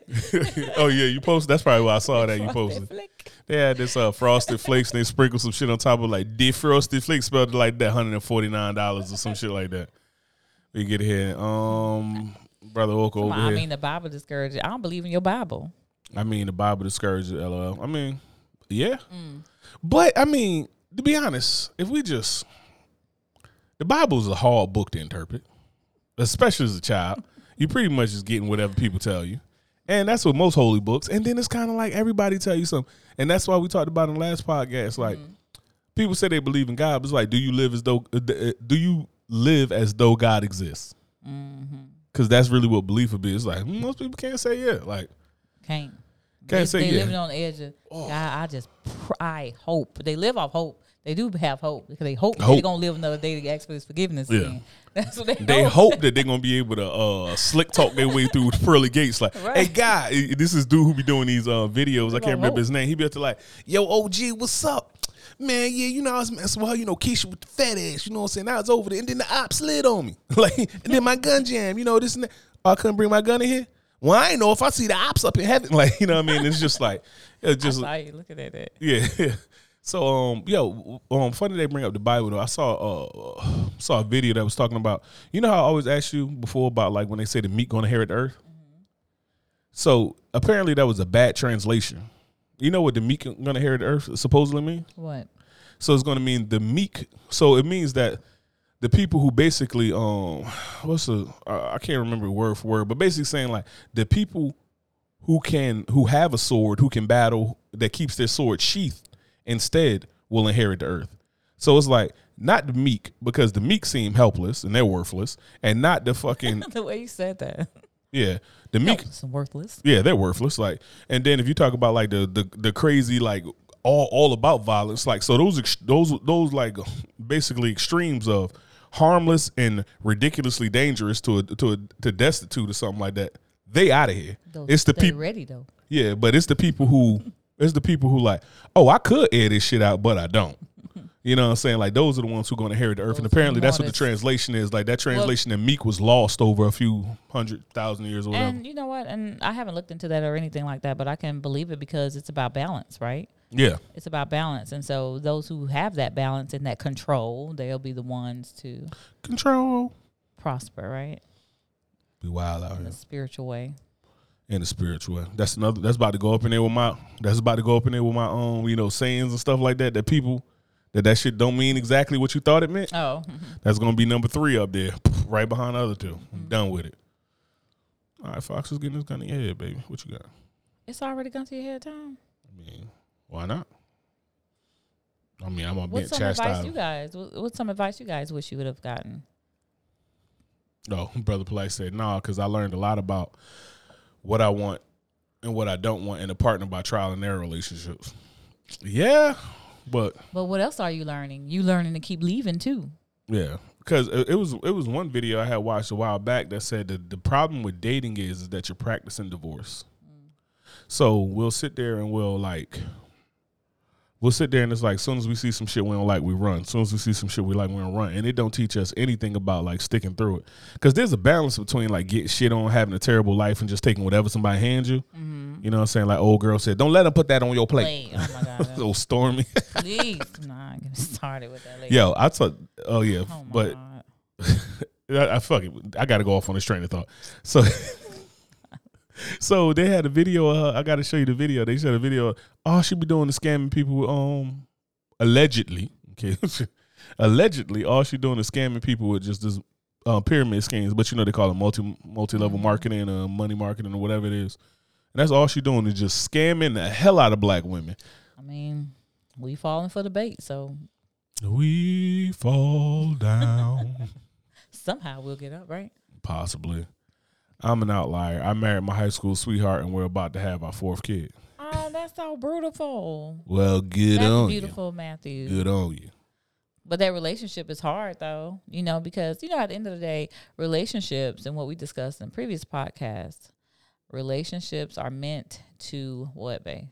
A: oh yeah, you posted. That's probably why I saw that you posted.
B: flick.
A: They had this uh, frosted flakes and they sprinkled some shit on top of like defrosted flakes spelled like that, hundred and forty nine dollars or some shit like that. We get here, um, brother Oko over
B: I
A: here.
B: mean, the Bible discourages. I don't believe in your Bible.
A: I mean, the Bible discourages LOL. I mean, yeah,
B: Mm.
A: but I mean, to be honest, if we just the Bible is a hard book to interpret, especially as a child. You pretty much just getting whatever people tell you. And that's what most holy books. And then it's kind of like everybody tell you something. And that's why we talked about in the last podcast. Like people say they believe in God, but it's like, do you live as though uh, uh, do you live as though God exists? Because that's really what belief would be. It's like hmm, most people can't say yeah. Like
B: Can't.
A: Can't
B: they,
A: say
B: they
A: yeah.
B: living on the edge of God. I just pr- I hope they live off hope. They do have hope because they hope,
A: Hope.
B: they're gonna live another day to ask for His forgiveness.
A: Yeah.
B: Again. That's what they,
A: they
B: hope.
A: hope that they're gonna be able to uh slick talk their way through the pearly gates. Like,
B: Right.
A: hey guy, this is dude who be doing these uh videos. I can't remember
B: hope.
A: his name. He be up to like, yo, OG, what's up? Man, yeah, you know, I was messing with her, you know, Keisha with the fat ass, you know what I'm saying? I was over there, and then the op slid on me. like, and then my gun jam, you know, this and that. Oh, I couldn't bring my gun in here. Well, I ain't know if I see the ops up in heaven. Like, you know what I mean? It's just like, it's
B: I
A: just,
B: saw you looking at that.
A: yeah. So um yo um funny they bring up the Bible though. I saw uh saw a video that was talking about you know how I always asked you before about like when they say the meat gonna inherit the earth. So apparently that was a bad translation. You know what the meek gonna inherit the earth supposedly mean?
B: What?
A: So it's gonna mean the meek. So it means that the people who basically um what's the I can't remember word for word, but basically saying like the people who can who have a sword who can battle that keeps their sword sheathed instead will inherit the earth. So it's like not the meek because the meek seem helpless and they're worthless, and not the fucking
B: The way you said that.
A: yeah the meek
B: Helpless worthless.
A: yeah, they're worthless. Like, and then if you talk about like the the, the crazy like all all about violence, like so those those those like basically extremes of harmless and ridiculously dangerous to a, to a, to destitute or something like that. They out of here.
B: Those
A: it's the people.
B: ready though.
A: Yeah, but it's the people who it's the people who like, oh, I could air this shit out, but I don't. You know what I'm saying? Like those are the ones who are going to inherit the earth, and
B: Those the
A: apparently that's what the translation is. Like that translation in Meek was lost over a few hundred thousand years or whatever.
B: And you know what? And I haven't looked into that or anything like that, but I can believe it because it's about balance, right?
A: Yeah.
B: It's about balance. And so those who have that balance and that control, they'll be the ones to
A: Control.
B: prosper, right?
A: Be wild out
B: In
A: here.
B: a spiritual way.
A: In the spiritual way. That's another that's about to go up in there with my that's about to go up in there with my own, you know, sayings and stuff like that that people that that shit don't mean exactly what you thought it meant.
B: Oh,
A: That's gonna be number three up there, right behind the other two. I'm mm-hmm. done with it. All right, Fox is getting this gun in your head, baby. What you got?
B: it's already gone to your head, Tom.
A: I mean, why not? I mean, I'm gonna be
B: What's some advice
A: chastised.
B: you guys? what- What's some advice you guys wish you would have gotten?
A: No, oh, brother Polite said no, because I learned a lot about what I want and what I don't want in a partner by trial and error relationships. Yeah, but
B: But what else are you learning? You learning to keep leaving too.
A: yeah, because it, it was it was one video I had watched a while back that said that the problem with dating is, is that you're practicing divorce. Mm. So we'll sit there and we'll like. We'll sit there and it's like, as soon as we see some shit we don't like, we run. As soon as we see some shit we like, we don't run. And it don't teach us anything about like sticking through it. Because there's a balance between like getting shit on, having a terrible life, and just taking whatever somebody hands you. Mm-hmm. You know what I'm saying? Like old girl said, don't let them put that on your plate.
B: Wait, oh my god,
A: So stormy.
B: please, nah, get started with that. Lady.
A: Yo, I thought, oh yeah,
B: oh
A: but. I, I fuck it. I got to go off on this train of thought. So, so they had a video. Uh, I got to show you the video. They showed a video. Oh, she be doing the scamming people. With, um, allegedly, okay, allegedly, all she doing is scamming people with just this uh, pyramid schemes. But you know they call it multi multi level
B: Mhm.
A: marketing, uh, money marketing, or whatever it is. And that's all she doing is just scamming the hell out of black women.
B: I mean, we falling for the bait, so
A: We fall down.
B: somehow we'll get up, right?
A: Possibly. I'm an outlier. I married my high school sweetheart, and we're about to have our fourth kid.
B: Oh, that's so beautiful.
A: Well, good on you.
B: that's
A: on
B: beautiful, Matthew.
A: you. Good on you.
B: But that relationship is hard though, you know, because you know at the end of the day, relationships and what we discussed in previous podcasts, relationships are meant to what, babe?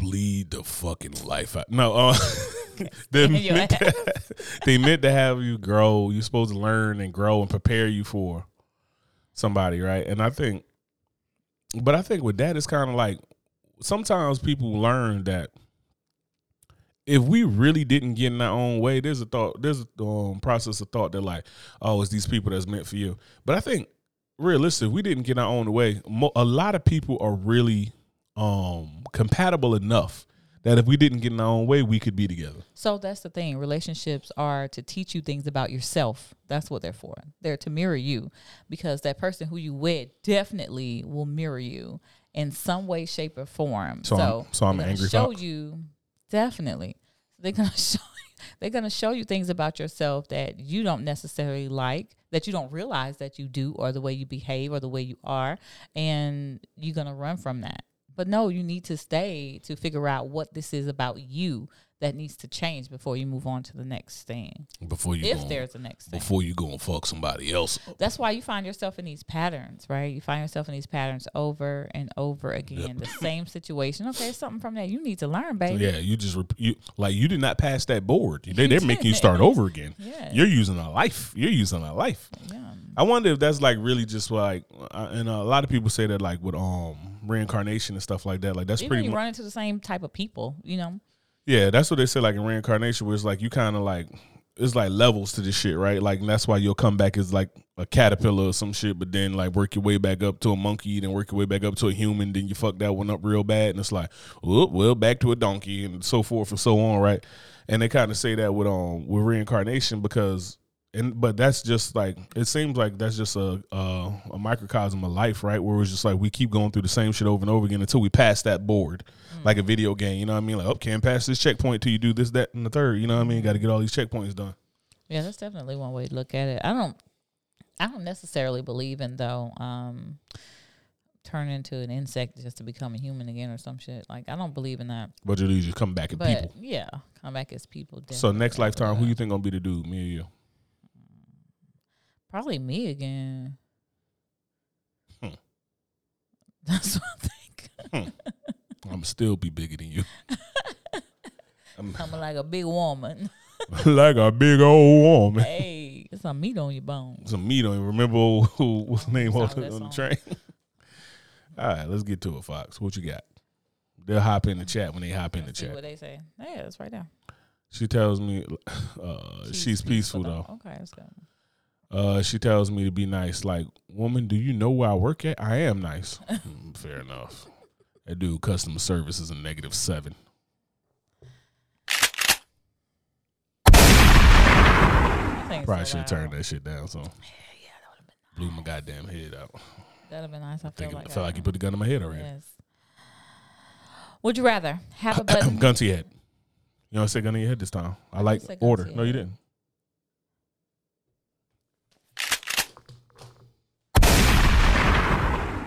A: Bleed the fucking life out. No, uh, they meant to, they meant to have you grow. You're supposed to learn and grow and prepare you for somebody, right? And I think, but I think with that, it's kind of like sometimes people learn that if we really didn't get in our own way, there's a thought, there's a um, process of thought that like, oh, it's these people that's meant for you. But I think realistic, if we didn't get in our own way, mo- a lot of people are really um compatible enough that if we didn't get in our own way, we could be together.
B: So that's the thing. Relationships are to teach you things about yourself. That's what they're for. They're to mirror you because that person who you wed definitely will mirror you in some way, shape, or form.
A: So I'm- so I'm an
B: gonna
A: angry
B: show you definitely. They're gonna show they're gonna show you things about yourself that you don't necessarily like, that you don't realize that you do, or the way you behave, or the way you are, and you're gonna run from that. But no, you need to stay to figure out what this is about you that needs to change before you move on to the next thing.
A: Before you
B: if
A: go,
B: there's a next thing.
A: before you go and fuck somebody else.
B: That's why you find yourself in these patterns, right? You find yourself in these patterns over and over again. The same situation. Okay, something from that you need to learn, baby.
A: Yeah, you just you like you did not pass that board. They they're making you start over again.
B: Yeah.
A: You're using a life. You're using a life.
B: Yeah.
A: I wonder if that's like really just like, uh, and a lot of people say that like with um reincarnation and stuff like that. Like that's
B: Even
A: pretty
B: you
A: much
B: run into the same type of people, you know.
A: yeah. That's what they say like in reincarnation, where it's like you kind of like it's like levels to this shit, right? Like and that's why you'll come back as like a caterpillar or some shit, but then like work your way back up to a monkey, then work your way back up to a human, then you fuck that one up real bad, and it's like, whoop, well, back to a donkey, and so forth and so on, right? And they kind of say that with um with reincarnation because. And but that's just like it seems like that's just a, a a microcosm of life, right? Where it's just like we keep going through the same shit over and over again until we pass that board, like a video game. You know what I mean? Like, oh, can't pass this checkpoint till you do this, that, and the third. You know what I mean? Got to get all these checkpoints done.
B: Yeah, that's definitely one way to look at it. I don't I don't necessarily believe in though um turn into an insect just to become a human again or some shit. Like I don't believe in that.
A: But you just come back as
B: But
A: people.
B: yeah, come back as people.
A: So next lifetime, who you think gonna be the dude? Me or you?
B: Probably me again.
A: Hmm.
B: That's what I think.
A: I'm still be bigger than you. I'm
B: Coming like a big woman.
A: like a big old woman.
B: hey, it's some meat on your bones.
A: Some meat on you. Remember who, what's the name on, on the train? All right, let's get to it, Fox. What you got? They'll hop in the chat when they hop in the chat.
B: what they say. Yeah, it's right there.
A: She tells me uh, she's, peaceful, though.
B: Okay, that's good.
A: Uh, she tells me to be nice. Like, woman, do you know where I work at? I am nice. Mm, Fair enough. That dude, customer service is a negative seven.
B: I
A: Probably should have turned that shit down. So blew my goddamn head out.
B: That'd have been nice. I feel
A: Think,
B: like
A: I felt like you put the gun in my head already.
B: Yes. Would you rather have a button?
A: gun to your head. You know, I said gun to your head this time. I like order. No, you didn't.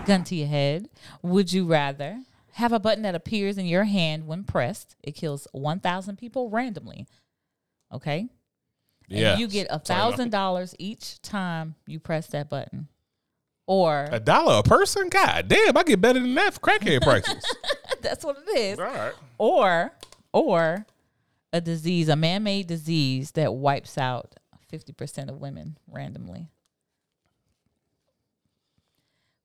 B: Gun to your head. Would you rather have a button that appears in your hand when pressed? It kills 1,000 people randomly. Okay?
A: Yeah.
B: You get a thousand dollars each time you press that button. Or
A: A dollar a person? God damn, I get better than that for crackhead prices.
B: that's what it is.
A: All right.
B: Or or a disease, a man-made disease that wipes out 50% of women randomly.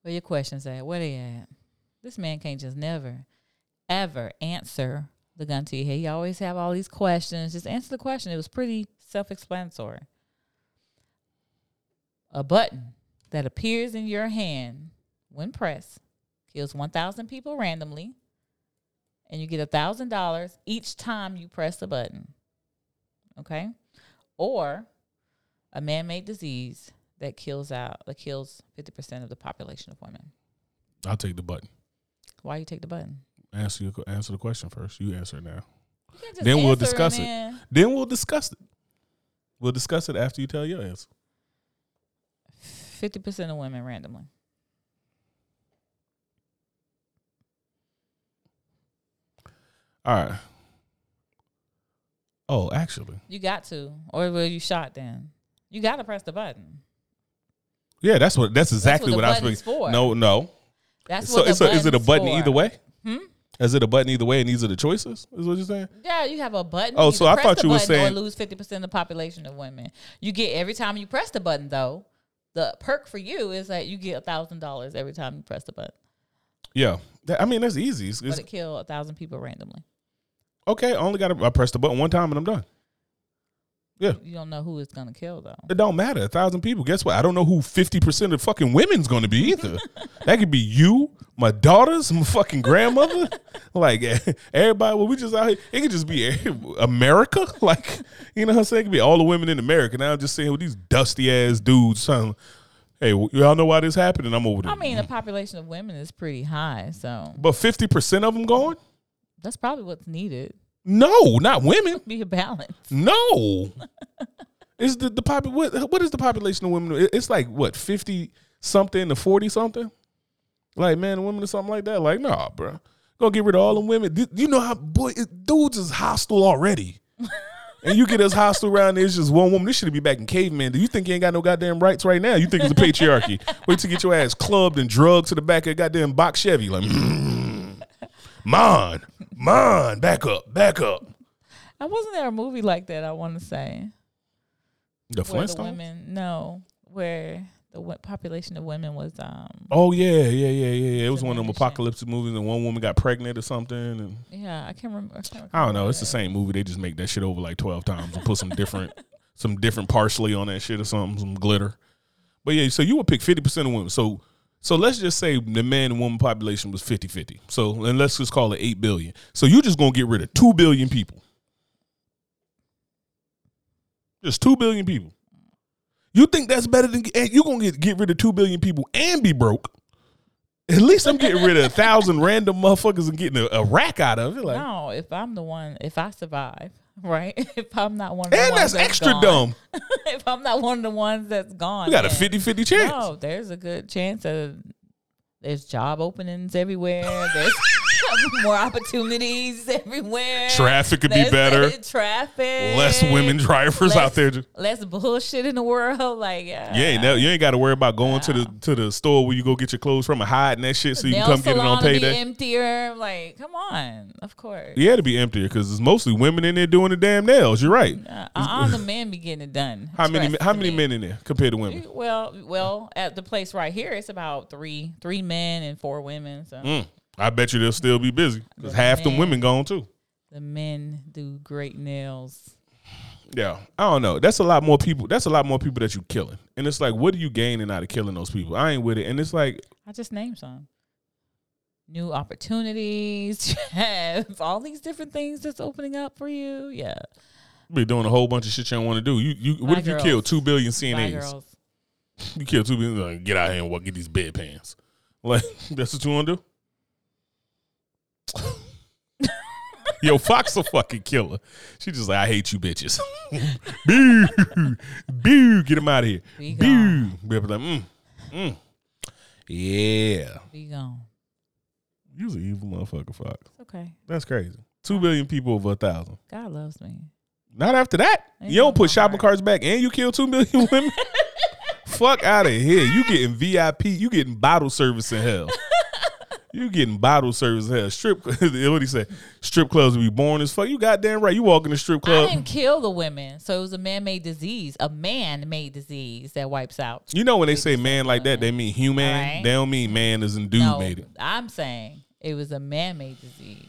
B: Where your questions at? Where they at? This man can't just never, ever answer the gun to your head. He always have all these questions. Just answer the question. It was pretty self-explanatory. A button that appears in your hand when pressed kills 1,000 people randomly, and you get a thousand dollars each time you press the button. Okay, or a man-made disease that kills out that kills 50% of the population of women.
A: I'll take the button.
B: Why you take the button?
A: Answer your, answer the question first. You answer it now.
B: You can't just
A: Then we'll discuss it.
B: then-
A: Then we'll discuss it. We'll discuss it after you tell your answer.
B: 50% of women randomly.
A: All right. Oh, actually,
B: You got to, or will you shot then? You got to press the button.
A: Yeah, that's what. That's exactly
B: the
A: what, I was. thinking.
B: for.
A: No, no.
B: That's
A: So,
B: what the
A: so is it a button
B: for.
A: either way?
B: Hmm?
A: Is it a button either way, and these are the choices? Is what you're saying?
B: Yeah, you have a button.
A: Oh, so I thought you were saying-
B: lose fifty percent of the population of women. You get every time you press the button though. The perk for you is that you get a thousand dollars every time you press the button,
A: Yeah. I mean, that's easy. It's- it's-
B: but it kill a thousand people randomly.
A: okay, I only got to I press the button one time and I'm done. Yeah.
B: You don't know who it's gonna kill though.
A: It don't matter. A thousand people. Guess what? I don't know who fifty percent of fucking women's going to be either. that could be you, my daughters, my fucking grandmother. like everybody. Well, we just out here. It could just be America. Like you know what I'm saying? It could be all the women in America. Now I'm just saying with these dusty ass dudes. Son, hey, y'all know why this happened? And I'm over there.
B: I mean, the population of women is pretty high, so
A: but fifty percent of them going?
B: that's probably what's needed.
A: No, not women.
B: Be a balance.
A: No. is the the popu- what, what is the population of women? It- It's like what fifty something to forty something. Like man and women or something like that. Like nah, bro. Go get rid of all them women. Th- You know how boy it, dudes is hostile already. and you get us hostile around there, it's just one woman. This should be back in caveman. Do you think you ain't got no goddamn rights right now? You think it's a patriarchy? Wait to get your ass clubbed and drugged to the back of a goddamn box Chevy. Like, mm, mon, mon, back up, back up.
B: I wasn't there a movie like that. I want to say
A: The
B: where the
A: Flintstones.
B: women no where the population of women was um
A: Oh yeah, yeah, yeah, yeah, yeah. It was one of them
B: Diminishing.
A: apocalyptic movies, and one woman got pregnant or something. And
B: yeah I can't remember. I, can't
A: I don't know.
B: remember
A: It's the same movie. They just make that shit over like twelve times and put some different, some different parsley on that shit or something, some glitter. But yeah, so you would pick fifty percent of women. So, so let's just say the man and woman population was 50-50. So, and let's just call it eight billion. So you're just gonna get rid of two billion people. Just two billion people. You think that's better than and you gonna get, get rid of two billion people and be broke? At least I'm getting rid of a thousand random motherfuckers and getting a, a rack out of it. Like,
B: no, if I'm the one, if I survive, right? If I'm not one of the
A: and
B: ones
A: that's extra
B: gone,
A: dumb.
B: if I'm not one of the ones that's gone,
A: You got a
B: then
A: 50-50 chance.
B: No, there's a good chance of there's job openings everywhere. There's more opportunities everywhere.
A: Traffic could be better.
B: Traffic.
A: Less women drivers out there.
B: Less bullshit in the world. Like yeah.
A: you ain't you ain't got to worry about going to the to the store where you go get your clothes from and hiding that shit so you can come get it on
B: salon to be
A: payday.
B: emptier. Like, come on. Of course.
A: Yeah, to be emptier because it's mostly women in there doing the damn nails. You're right.
B: Uh, uh, the men be getting it done.
A: How many how many men in there compared to women?
B: Well, well, at the place right here, it's about three three men and four women. So
A: Mm. I bet you they'll still be busy because half them women gone too.
B: The men do great nails.
A: Yeah, I don't know. That's a lot more people. That's a lot more people that you killing, and it's like, what are you gaining out of killing those people? I ain't with it, and it's like,
B: I just named some. New opportunities. All these different things that's opening up for you. Yeah.
A: you be doing a whole bunch of shit you don't want to do. You, you, what
B: Bye,
A: if you kill two billion CNAs? You kill two billion, like, get out here and walk, get these bedpans. Like that's what you want to do. Yo, Fox a fucking killer. She just like, I hate you bitches. boo, boo, get him out of here.
B: Be
A: Boo. Be like, mm, mm. Yeah.
B: Be gone.
A: You's an evil motherfucker, Fox.
B: Okay.
A: That's crazy. Two billion people over a thousand.
B: God loves me.
A: Not after that.
B: Ain't
A: you don't put shopping
B: heart.
A: carts back and you kill two million women. Fuck out of here. You getting VIP. You getting bottle service in hell. You getting bottle service hell. Strip. what he say? Strip clubs will be born as fuck. You goddamn right. You walk in the strip
B: I
A: club.
B: didn't kill the women, so it was a man-made disease, a man-made disease that wipes out.
A: You know when they say man like that, they mean human.
B: Alright.
A: They don't mean man as in dude
B: no,
A: made it.
B: I'm saying it was a man-made disease,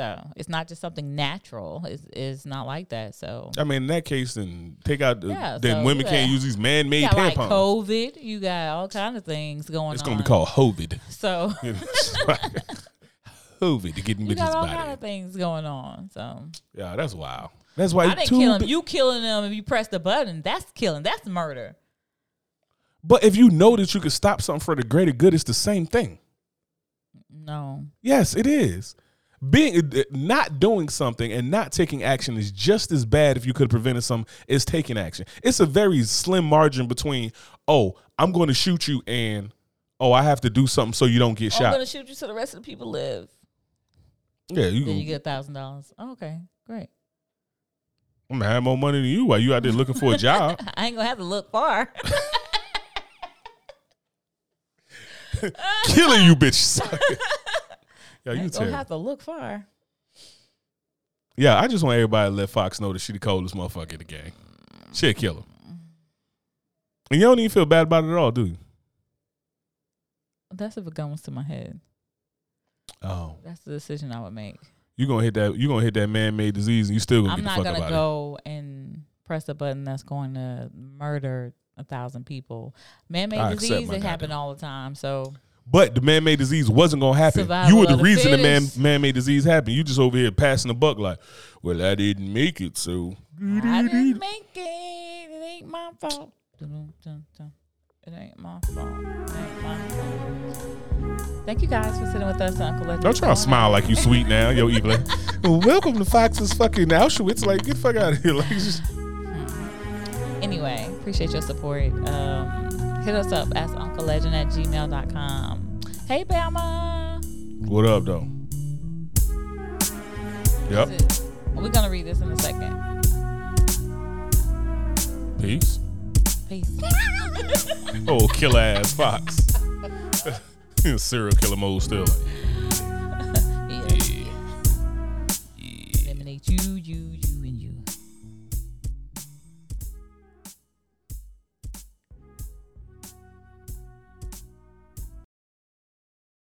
B: so it's not just something natural. It's, it's not like that. So
A: I mean, in that case, then take out the.
B: Yeah,
A: then
B: so
A: women can't use these man-made
B: you got like
A: tampons.
B: COVID, you got all kind of things going
A: it's
B: on.
A: gonna be called COVID.
B: So
A: COVID to get in
B: you got all kind
A: body.
B: of things going on. So
A: Yeah, that's wild. That's why
B: I didn't kill him.
A: bi-
B: You killing them if you press the button. That's killing. That's murder.
A: But if you know that you could stop something for the greater good, it's the same thing.
B: No.
A: Yes, it is. Being uh, not doing something and not taking action is just as bad if you could have prevented some as taking action. It's a very slim margin between, oh, I'm going to shoot you and oh, I have to do something so you don't get shot.
B: I'm gonna shoot you so the rest of the people live.
A: yeah, you,
B: Then you get a thousand dollars. Okay, great.
A: I'm gonna have more money than you while you out there looking for a job.
B: I ain't gonna have to look far.
A: Killing you, bitch. Yeah, you
B: gonna have to look far.
A: Yeah, I just want everybody to let Fox know that she the coldest motherfucker in the game. She a killer. And you don't even feel bad about it at all, do you?
B: That's if a gun was to my head.
A: Oh.
B: That's the decision I would make.
A: You gonna hit that you gonna hit that man made disease and you still gonna be? I'm
B: not
A: fuck
B: gonna go and press a button that's going to murder a thousand people. Man-made
A: I
B: disease it happen all the time. So
A: it. But the man made disease wasn't gonna happen.
B: Survival
A: you were the
B: the
A: reason the man
B: fittest.
A: man made disease happened. You just over here passing the buck like, well, I didn't make it, so
B: I didn't make it. It ain't my fault. Dun, dun, dun. It ain't my fault. It ain't my fault. Thank you guys for sitting with us, Uncle Legend.
A: don't try to smile like you sweet now, yo evil. well, welcome to Fox's fucking Auschwitz. Like, get the fuck out of here. Like, just,
B: Anyway, appreciate your support. Um, hit us up as unclelegend at gmail.com. Hey, Bama.
A: what up, though? Yep.
B: We're going to read this in a second.
A: Peace.
B: Peace.
A: Oh, killer ass Fox. Serial killer mode still. Like,